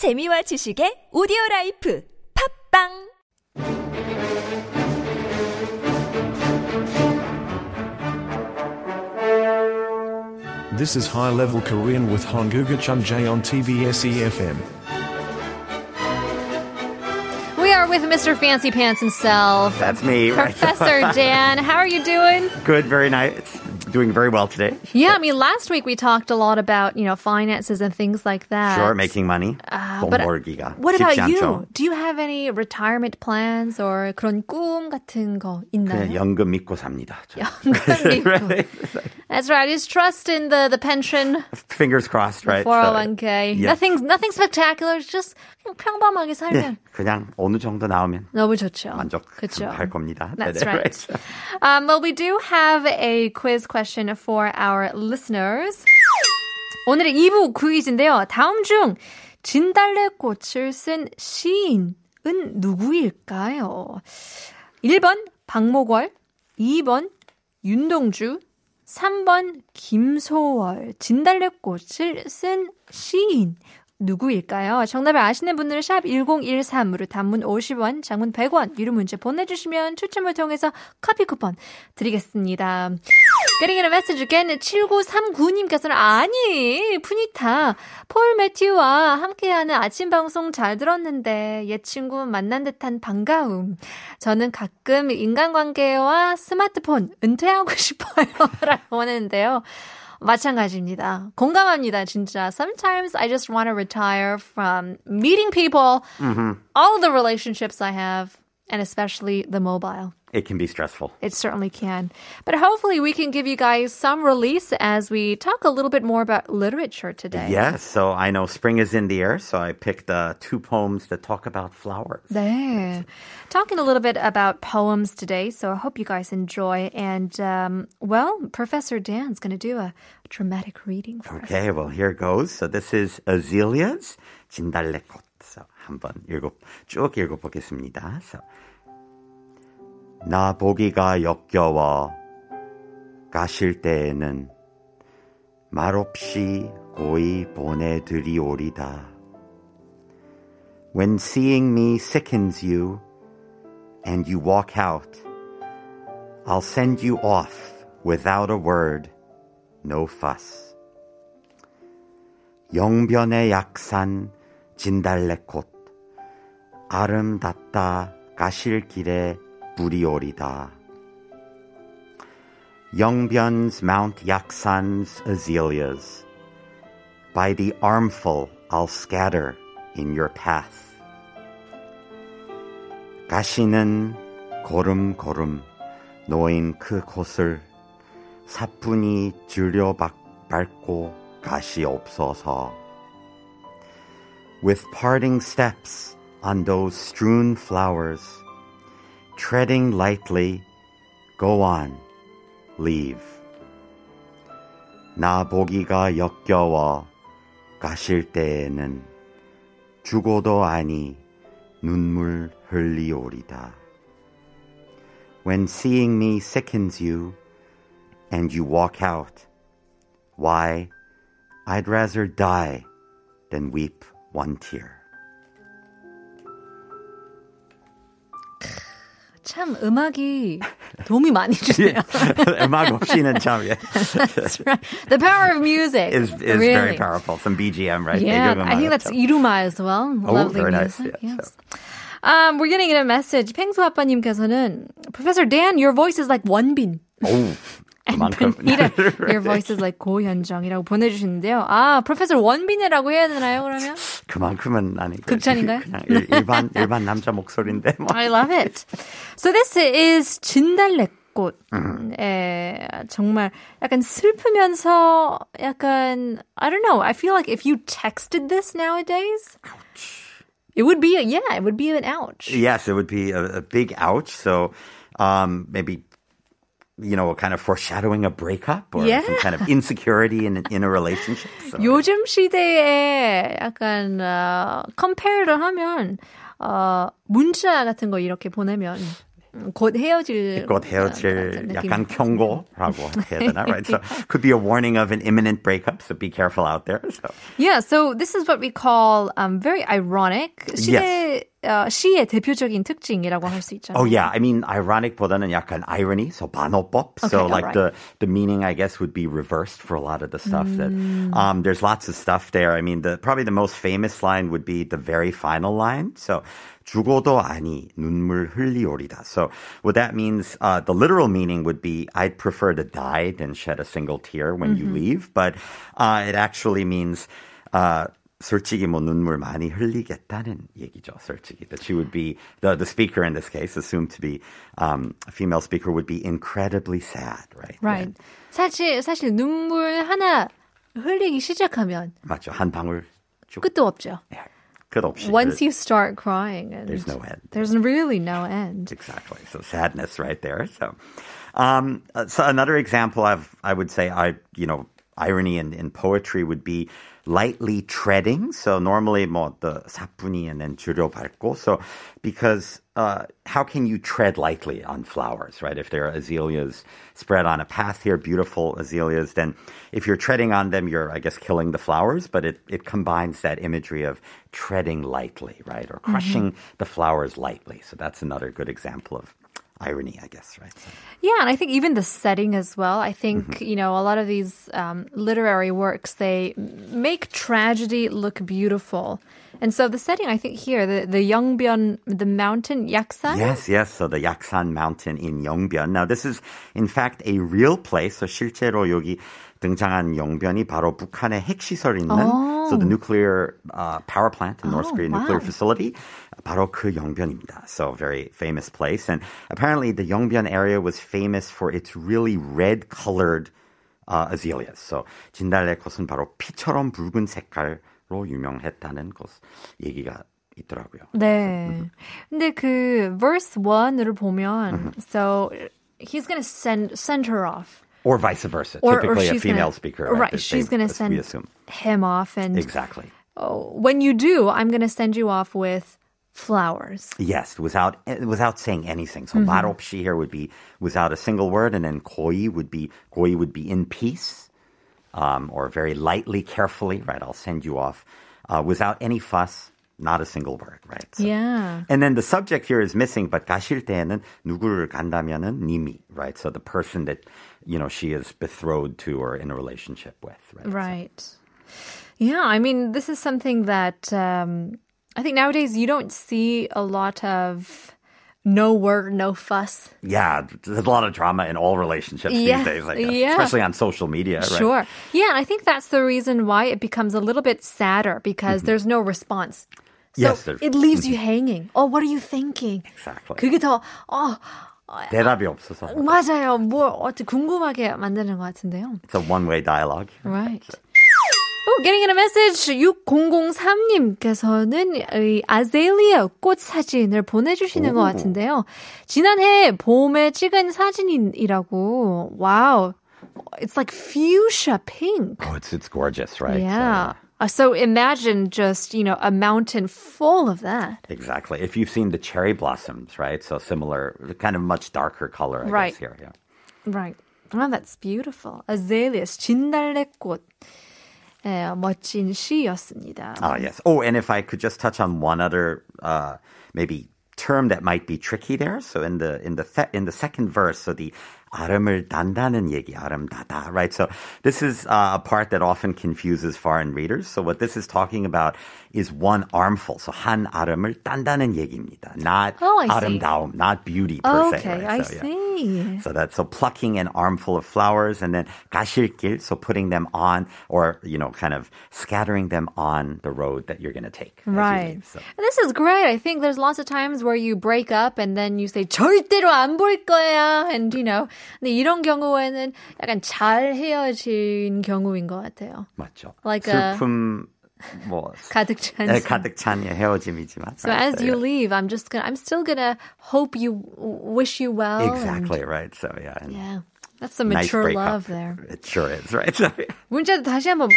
재미와 지식의 오디오 라이프 팟빵 This is High Level Korean with Honguga Chunjae on TBS EFM. We are with Mr. Fancy Pants himself, That's me. Professor Dan. How are you doing? Good. Very nice Doing very well today. Yeah, I mean, last week we talked a lot about, you know, finances and things like that. Sure, making money. Uh, 돈 but 벌기가 what 쉽지 about you? 않죠. Do you have any retirement plans or 그런 꿈 같은 거 있나요? 그냥 연금 믿고 삽니다. 저. 연금 믿고. Right? That's right. Just trust in the, the pension, Fingers crossed, right? 401k. yeah. Nothing, nothing spectacular. It's just 그냥 평범하게 예, 살면 그냥 어느 정도 나오면 너무 좋죠. 만족할 그렇죠. 겁니다. That's 네네, right. Um, well, we do have a quiz question for our listeners. 오늘의 2부 퀴즈인데요. 다음 중 진달래꽃을 쓴 시인은 누구일까요? 1번 박목월, 2번 윤동주, 3번 김소월. 진달래꽃을 쓴 시인 누구일까요? 정답을 아시는 분들은 샵 1013으로 단문 50원, 장문 100원, 유료 문자 보내주시면 추첨을 통해서 커피 쿠폰 드리겠습니다. Getting in a message again. 7939님께서는 아니, 푸니타. 폴 매튜와 함께하는 아침 방송 잘 들었는데 옛 친구 만난 듯한 반가움. 저는 가끔 인간관계와 스마트폰 은퇴하고 싶어요. 라고 하는데요. 마찬가지입니다. 공감합니다, 진짜. Sometimes I just want to retire from meeting people, all the relationships I have, and especially the mobile. It can be stressful. It certainly can. But hopefully, we can give you guys some release as we talk a little bit more about literature today. Yes. So I know spring is in the air, so I picked uh, two poems that talk about flowers. Yeah. Talking a little bit about poems today, so I hope you guys enjoy. And, um, well, Professor Dan's going to do a dramatic reading for okay, us. Okay, well, here goes. So this is Azalea's 진달래꽃. So. 한번 읽어 쭉 읽어보겠습니다. 나 보기가 역겨워 가실 때에는 말없이 고이 보내드리오리다. When seeing me sickens you and you walk out, I'll send you off without a word, no fuss. 영변의 약산 진달래꽃 아름답다 가실 길에 뿌리오리다. 영변's Mount Yaksan's azaleas. By the armful I'll scatter in your path. 가시는 고름고름 놓인 그 곳을 사뿐히 줄여 밟고 가시옵소서. With parting steps on those strewn flowers, treading lightly, go on, leave. 나 보기가 역겨워 가실 때에는 죽어도 아니 눈물 흘리오리다. When seeing me sickens you and you walk out, why, I'd rather die than weep one tear. 참 음악이 도움이 많이 주네요. 음악 없이는 참. Yeah. that's right. The power of music is, is really. very powerful. Some BGM, right? Yeah, I think that's Yiruma as well. Oh, Lovely very music. nice. Yeah, yes. So. Um, we're getting in a message. 펭수 아빠님께서는 Professor Dan, your voice is like 원빈. Oh, 만큼. Benita, your voice is like 고현정이라고 보내주시는데요. 아, Professor 원빈이라고 해야 되나요, 그러면? 그만큼은 아니고 극찬인가요? 그냥 일, 일반 일반 남자 목소리인데 뭐. I love it. So this is 진달래꽃. 음. 에, 정말 약간 슬프면서 약간 I don't know. I feel like if you texted this nowadays, it would be a, yeah, it would be an ouch. Yes, it would be a, a big ouch. So um, maybe you know, kind of foreshadowing a breakup or Yeah. some kind of insecurity in in a relationship. So, 요즘 시대에 약간 어, 컴페어를 하면 어, 문자 같은 거 이렇게 보내면 곧 헤어질 곧 헤어질 약간 경고라고 해야 되나, right? So could be a warning of an imminent breakup. So be careful out there. So Yeah, so this is what we call um, very ironic. 시의 어, 시의 대표적인 특징이라고 할 수 있잖아요. Oh yeah, I mean ironic보다는 약간 irony, so 반어법. so Okay, like alright. the the meaning I guess would be reversed for a lot of the stuff that um there's lots of stuff there. I mean the probably the most famous line would be the very final line. So 죽어도 아니 눈물 흘리오리다. So what that means, uh, the literal meaning would be I'd prefer to die than shed a single tear when you leave, but uh, it actually means. Uh, 솔직히 뭐 눈물 많이 흘리겠다는 얘기죠. 솔직히 that she would be the the speaker in this case, assumed to be um, a female speaker, would be incredibly sad, right? Right. When- 사실 사실 눈물 하나 흘리기 시작하면 맞죠. 한 방울 쭉 끝도 없죠. 예, 끝없이. Once you start crying, and There's no end. There's really no end. Exactly. So sadness right there. So, um, uh, so another example of, I would say, I, you know, irony in, in poetry would be lightly treading. So normally 뭐 the 사뿐히 and then 줄여 밟고. So because uh, how can you tread lightly on flowers, right? If there are azaleas spread on a path here, beautiful azaleas, then if you're treading on them, you're, I guess, killing the flowers, but it, it combines that imagery of treading lightly, right? Or crushing the flowers lightly. So that's another good example of irony, I guess, right? So- Yeah, and I think even the setting as well. I think Mm-hmm. you know a lot of these um, literary works they make tragedy look beautiful, and so the setting I think here the the Yongbyon the mountain Yaksan. Yes, yes. So the Yaksan Mountain in Yongbyon. Now, this is in fact a real place. So 실제로 여기 등장한 영변이 바로 북한의 핵시설 있는 so the nuclear uh, power plant in North Oh, Korea wow. nuclear facility 바로 그 영변입니다. So very famous place and apparently the Yongbyon area was famous for its really red colored uh, azaleas. So 진달래 꽃은 바로 피처럼 붉은 색깔로 유명했다는 것 얘기가 있더라고요. 네. 근데 그 verse 1을 보면 Mm-hmm. so he's going to send send her off. Or vice versa. Or, or Typically a she's female gonna, speaker. Right, that she's they- going to as send We assume. him off and Exactly. oh, when you do, I'm going to send you off with flowers. Yes, without without saying anything. So Mm-hmm. 말없이 here would be without a single word, and then 고이 would be 고이 would be in peace, um, or very lightly, carefully. Right, I'll send you off uh, without any fuss, not a single word. Right. So- Yeah. And then the subject here is missing, but 가실 때에는 누구를 간다면은 님이, right? So the person that you know she is betrothed to or in a relationship with, right? So- Right. Yeah, I mean, this is something that um, I think nowadays you don't see a lot of no word, no fuss. Yeah, there's a lot of drama in all relationships Yeah, these days, I guess. yeah. especially on social media. Right? Sure. Yeah, and I think that's the reason why it becomes a little bit sadder because there's no response. So Mm-hmm. Yes, there's- it leaves you hanging. Oh, what are you thinking? Exactly. 그게 더, 어, 대답이 없어서. 맞아요. 뭘 어떻게 궁금하게 만드는 것 같은데요. It's a one-way dialogue. Right. Oh, getting in a message. 6003님께서는 이 아zel리아 꽃 사진을 보내주시는 것 같은데요. 지난해 봄에 찍은 사진이라고. Wow. It's like fuchsia pink. Oh, it's it's gorgeous, right? So, Yeah. Uh, So imagine just, you know, a mountain full of that. exactly. If you've seen the cherry blossoms, right? So similar, kind of much darker color, I Right. guess here. Yeah. Right. Oh, that's beautiful. Azaleas, 진달래꽃. 예, 멋진 시였습니다. Ah, yes. Oh, and if I could just touch on one other, uh, maybe term that might be tricky there. So in the in the th- in the second verse, so the 아름을 단다는 얘기, 아름다다, right? So this is uh, a part that often confuses foreign readers. So what this is talking about is one armful. So 한 아름을 딴다는 얘기입니다. Not Oh, I see. 아름다움, not beauty per se. Okay, right? I So, yeah. see. So that's so plucking an armful of flowers and then 가실길, so putting them on or you know kind of scattering them on the road that you're going to take. as you Right. leave. So, And this is great. I think there's lots of times where you break up and then you say 절대로 안 볼 거야. And you know, 근데 이런 경우에는 약간 잘 헤어진 경우인 것 같아요. 맞죠. Like a- 슬픔 뭐 가득 찬. 네, 가득 찬 헤어짐이지만. So right? as you yeah. leave, I'm just gonna, I'm still gonna hope you, wish you well. and- Exactly right. So yeah. and yeah. That's some Nice mature breakup. love there. It sure is, right? So, 문자도 다시 한번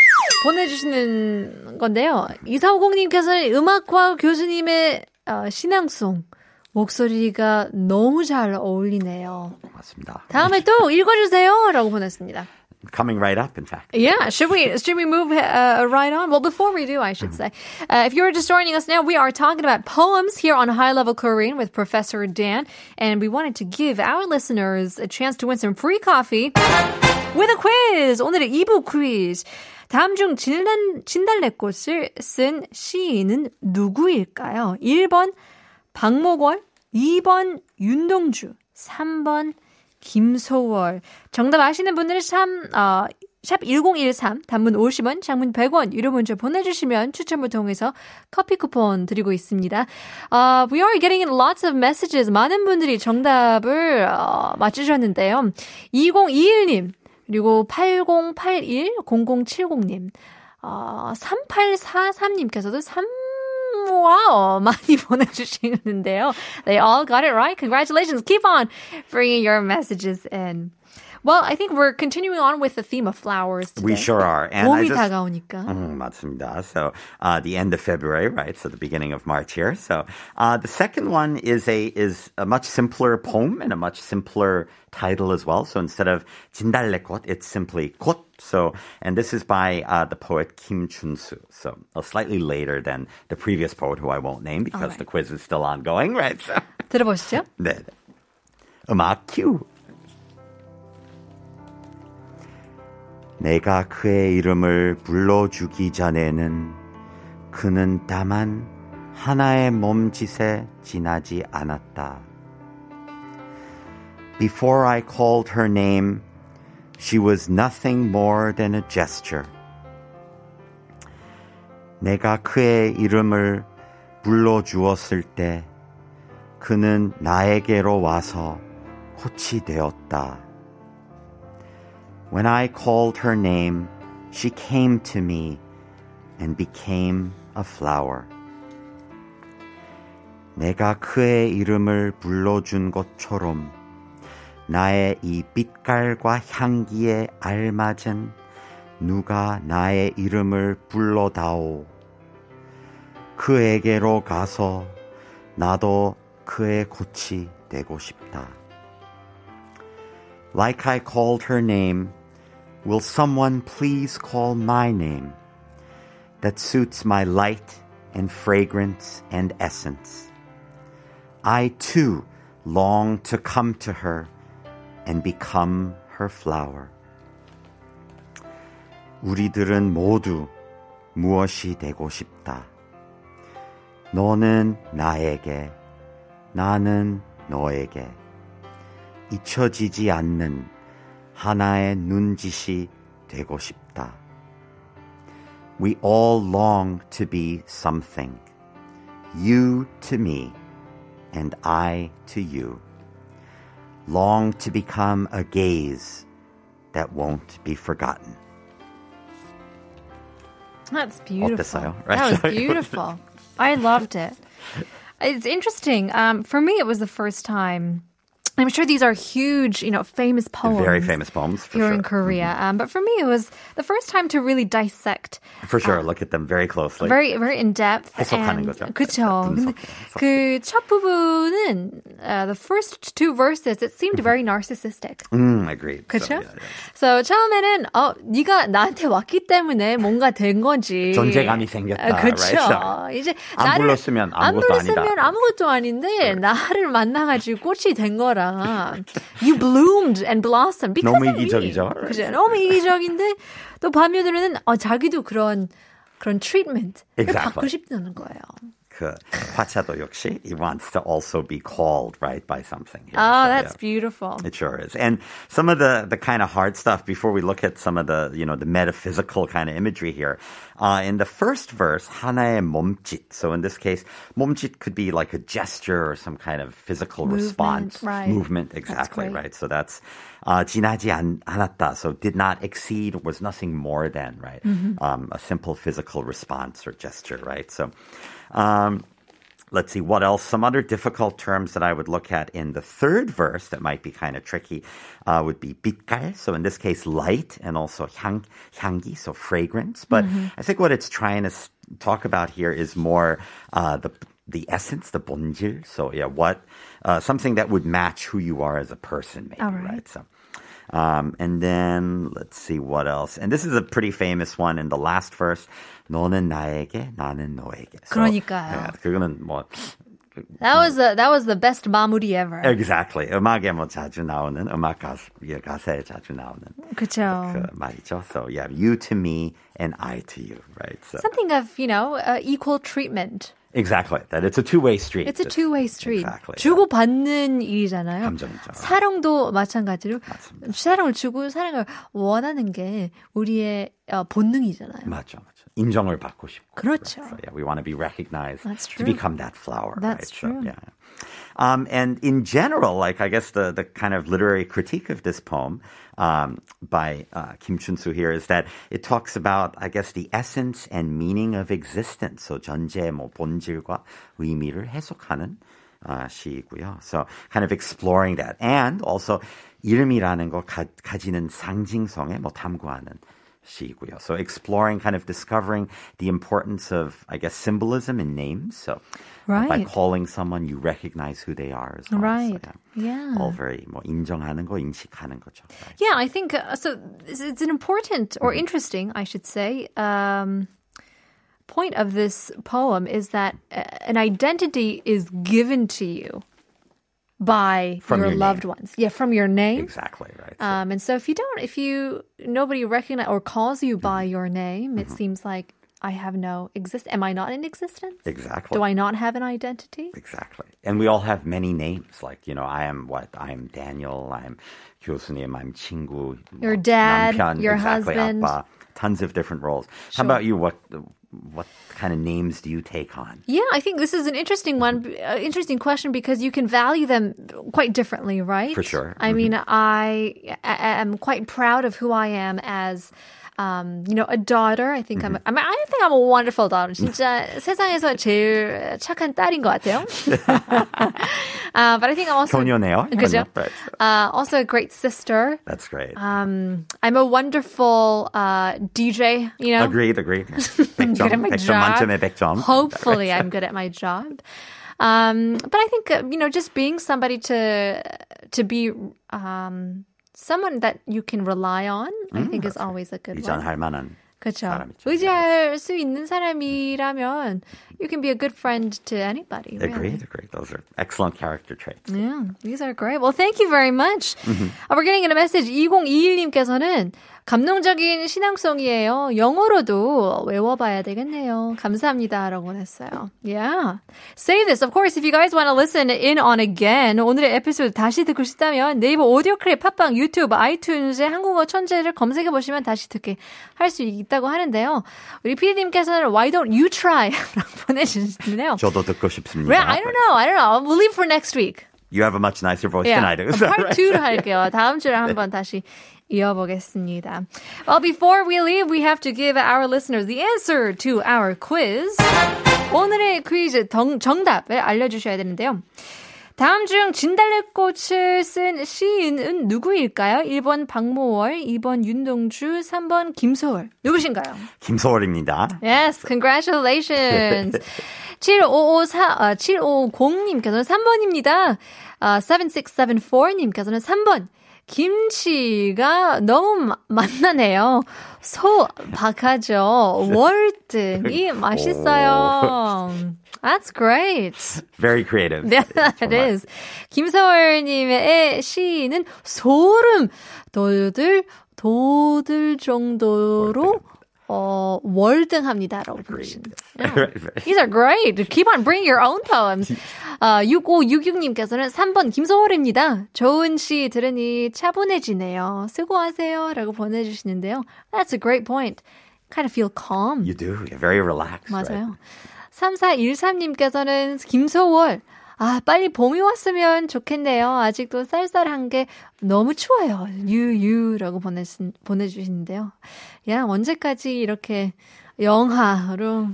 보내주시는 건데요. 2450님께서는 음악과 교수님의 어, 신앙송 목소리가 너무 잘 어울리네요. 맞습니다. 다음에 또 읽어주세요. 라고 보냈습니다. Coming right up, in fact. Yeah, should we should we move uh, right on? Well, before we do, I should say, uh, if you're just joining us now, we are talking about poems here on High Level Korean with Professor Dan, and we wanted to give our listeners a chance to win some free coffee with a quiz. 오늘의 2부 quiz. 다음 중 진달, 진달래꽃을 쓴 시인은 누구일까요? 1번 박목월, 2번 윤동주, 3번 김소월. 정답 아시는 분들은 참, 어, 샵1013 단문 50원, 장문 100원 유료 문자 보내주시면 추첨을 통해서 커피 쿠폰 드리고 있습니다. Uh, we are getting lots of messages. 많은 분들이 정답을 어, 맞추셨는데요. 2021님 그리고 80810070님 어, 3843님께서도 3 와우 많이 보내주시는데요. They all got it right. Congratulations. Keep on bringing your messages in. Well, I think we're continuing on with the theme of flowers today. We sure are. And I 봄이 just, 다가오니까. Mm, 맞습니다. So uh, the end of February, right? So the beginning of March here. So uh, the second one is a is a much simpler poem and a much simpler title as well. So instead of 진달래꽃, it's simply 꽃. So and this is by uh, the poet Kim Chun-soo. So uh, slightly later than the previous poet, who I won't name because right. the quiz is still ongoing, right? So 들어보시죠. 네. 음악 큐. 내가 그의 이름을 불러주기 전에는 그는 다만 하나의 몸짓에 지나지 않았다. Before I called her name, she was nothing more than a gesture. 내가 그의 이름을 불러주었을 때 그는 나에게로 와서 꽃이 되었다. When I called her name, she came to me and became a flower. 내가 그의 이름을 불러준 것처럼 나의 이 빛깔과 향기에 알맞은 누가 나의 이름을 불러다오. 그에게로 가서 나도 그의 꽃이 되고 싶다. Like I called her name, will someone please call my name that suits my light and fragrance and essence? I too long to come to her and become her flower. 우리들은 모두 무엇이 되고 싶다. 너는 나에게, 나는 너에게 잊혀지지 않는 하나의 눈짓이 되고 싶다. We all long to be something. You to me and I to you. Long to become a gaze that won't be forgotten. That's beautiful. 어땠어요? That was Right? beautiful. I loved it. It's interesting. Um, for me, it was the first time. I'm sure these are huge, you know, famous poems. Very famous poems for here sure. in Korea. Um, but for me, it was the first time to really dissect For sure, look at them very closely. very very in depth. 해석하는 and- 거죠. 그쵸. 근데 분석해요, 그첫 부분은 uh, the first two verses it seemed very narcissistic. Mm, agreed. 그쵸? So, yeah, yeah. So 처음에는 어 네가 나한테 왔기 때문에 뭔가 된 거지. 존재감이 생겼다, 아, 그쵸. right? So, 이제 안 나를 불렀으면 안 아무것도 아니다. 불렀으면 아무것도 아닌데 나를 만나가지고 꽃이 된 거라. You bloomed and blossomed because 너무. 이기적이죠. 그죠? 너무 이기적인데 또 반면으로는 어, 자기도 그런 그런 트리트먼트를 Exactly. 받고 싶다는 거예요. 그 화차도 역시 he wants to also be called right by something. here. Oh, So, that's yeah. beautiful. It sure is. And some of the, the kind of hard stuff before we look at some of the, you know, the metaphysical kind of imagery here. Uh, in the first verse, 하나의 몸짓. So in this case, 몸짓 could be like a gesture or some kind of physical Movement, response. right. Movement, That's exactly, great. right? So that's, uh, 지나지 않, 않았다. So did not exceed, was nothing more than, right? Mm-hmm. Um, a simple physical response or gesture, right? So, um, Let's see what else. Some other difficult terms that I would look at in the third verse that might be kind of tricky uh, would be 빛깔. So in this case, light and also 향, 향기, so fragrance. But I think what it's trying to s- talk about here is more uh, the the essence, the 본질. So yeah, what uh, something that would match who you are as a person, maybe All right. right? So. Um, and then let's see what else. And this is a pretty famous one in the last verse. 너는 나에게, 나는 너에게. So, 그러니까요. yeah, 그거는 뭐 That was the that was the best 마무리 ever. exactly 음악에 뭐 자주 나오는 음악 가사, 예, 가사에 자주 나오는 그쵸. 그 말이죠. So yeah, you to me and I to you, right? So Something of you know uh, equal treatment. Exactly that it's a two-way street. It's a two-way street. Exactly. 주고 받는 일이잖아요. 감정이죠. 사랑도 마찬가지로 맞습니다. 사랑을 주고 사랑을 원하는 게 우리의 어, 본능이잖아요. 맞죠, 맞죠. 인정을 받고 싶고. 그렇죠. Right? So yeah, we want to be recognized That's to true. become that flower. That's right? true. So, yeah. Um, and in general, like I guess the, the kind of literary critique of this poem um, by uh, Kim Chun-soo here is that it talks about, I guess, the essence and meaning of existence. So 전제, 뭐 본질과 의미를 해석하는 uh, 시이고요. So kind of exploring that. And also 이름이라는 거 가, 가지는 상징성에 뭐 탐구하는 시이고요. So exploring, kind of discovering the importance of, I guess, symbolism in names. So by Right. calling someone, you recognize who they are as well. Right. So, yeah. Yeah. All very 뭐 인정하는 거, 인식하는 거죠. Right. Yeah, I think uh, so. It's, it's an important or Mm-hmm. interesting, I should say, um, point of this poem is that uh, an identity is given to you by From your, your loved name. ones. Yeah, from your name. Exactly, right. So- Um, and so if you don't, if you nobody recognize or calls you by Mm-hmm. your name, it seems like I have no exist. Am I not in existence? exactly. Do I not have an identity? Exactly. And we all have many names. Like, you know, I am what? I'm Daniel. I'm 교수님. I'm 친구. Your 뭐, dad, 남편, your exactly, husband. 아빠. Tons of different roles. How about you? What what kind of names do you take on? Yeah, I think this is an interesting one, uh, interesting question because you can value them quite differently, right? For sure. I mean, I, I am quite proud of who I am as Um, you know, a daughter. I think I'm. I mean, I think I'm a wonderful daughter. 진짜 세상에서 제일 착한 딸인 것 같아요. uh, but I think I'm also 효녀네요. 그죠? 효녀. Right. Uh, also a great sister. That's great. Um, I'm a wonderful uh, DJ. You know, agreed, agreed. I'm good at 100점, my 100점 job. 만점에 100점. Hopefully, I'm good at my job. Um, but I think uh, you know, just being somebody to to be um, someone that you can rely on, I think is always a good one. 의존할 만한 그렇죠. 사람이죠. 의지할 수 있는 사람이라면 you can be a good friend to anybody. really. Agreed, agreed. Those are excellent character traits. Yeah, these are great. Well, thank you very much. Uh, we're getting a message. 2021님께서는 감동적인 신앙송이에요. 영어로도 외워봐야 되겠네요. 감사합니다라고 했어요. Yeah. Save this. Of course, if you guys want to listen in on again, 오늘의 에피소드 다시 듣고 싶다면 네이버 오디오 클립, 팟빵, 유튜브, 아이튠즈에 한국어 천재를 검색해 보시면 다시 듣게 할 수 있다고 하는데요. 우리 PD님께서는 Why don't you try? 라고 보내주시네요. 저도 듣고 싶습니다. Well, I don't know. I don't know. We'll leave for next week. You have a much nicer voice yeah. than I do. So, Part 2로 할게요. 다음 주에 한번 다시 이어보겠습니다. Well, before we leave, we have to give our listeners the answer to our quiz. 오늘의 퀴즈 정, 정답을 알려주셔야 되는데요. 다음 중 진달래꽃을 쓴 시인은 누구일까요? 1번 박모월, 2번 윤동주, 3번 김소월. 누구신가요? 김소월입니다. Yes, congratulations. 7554, 아, 7550님께서는 3번입니다. 아, 7674님께서는 3번. 김치가 너무 마- 맛나네요. 소 박하죠. 월등이 맛있어요. That's great. Very creative. Yeah, it is. 김서월님의 시는 소름 돋을 돋을 정도로 어 월등합니다라고 부르신다. These are great. Keep on bringing your own poems. 아, 6566님께서는 3번 김소월입니다. 좋은 시 들으니 차분해지네요. 수고하세요. 라고 보내주시는데요. That's a great point. Kind of feel calm. You do. You're very relaxed. 맞아요. Right? 3413님께서는 김소월. 아, 빨리 봄이 왔으면 좋겠네요. 아직도 쌀쌀한 게 너무 추워요. 유유라고 보내 보내주시는데요. 야, 언제까지 이렇게 영하로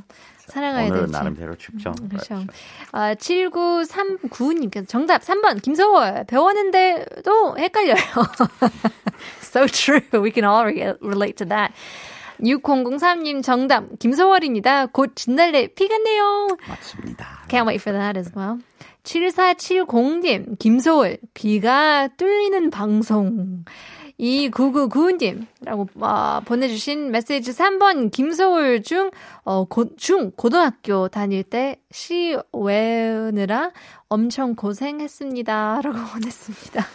살아가야 오늘 될지. 나름대로 춥죠. 그렇죠. 아, 7939님께서 정답 3번 김소월 배웠는데도 헷갈려요. so true. We can all re- relate to that. 6003님 정답 김소월입니다. 곧 진달래 피겠네요. 맞습니다. Can't wait for that as well. 7470님, 김소월, 귀가 뚫리는 방송. 2999님이라고 어, 보내주신 메시지 3번 김소울 중, 어, 고, 중 고등학교 다닐 때 시 외우느라 엄청 고생했습니다. 라고 보냈습니다.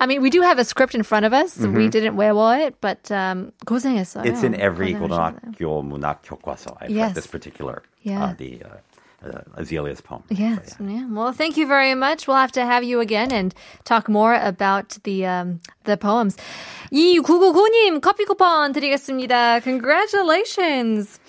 I mean, we do have a script in front of us. We didn't 외워 it, but um, 고생했어요. It's in every 고생하셨네요. 고등학교 문학 교과서. I've Yes. read this particular, Yeah. uh, the uh, uh, Azalea's poem. Yes. Yeah. Well, thank you very much. We'll have to have you again and talk more about the um, the poems. 2999님 커피 쿠폰 드리겠습니다. Congratulations.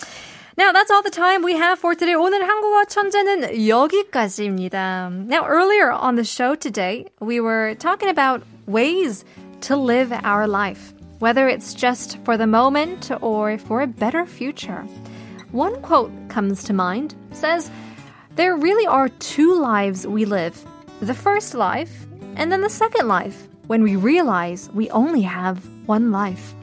Now that's all the time we have for today. 오늘 한국어 천재는 여기까지입니다. Now earlier on the show today, we were talking about ways to live our life, whether it's just for the moment or for a better future. One quote comes to mind says, There really are two lives we live the first life, and then the second life, when we realize we only have one life.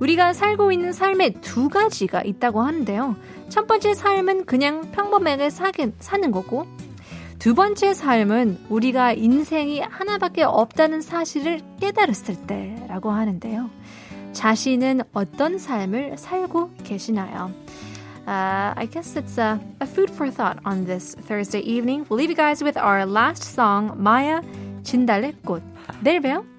우리가 살고 있는 삶에 두 가지가 있다고 하는데요. 첫 번째 삶은 그냥 평범하게 사긴, 사는 거고, 두 번째 삶은 우리가 인생이 하나밖에 없다는 사실을 깨달았을 때라고 하는데요. 자신은 어떤 삶을 살고 계시나요? Uh, I guess it's a, a food for thought on this Thursday evening. We'll leave you guys with our last song, Maya 진달래꽃. 내일 봬요.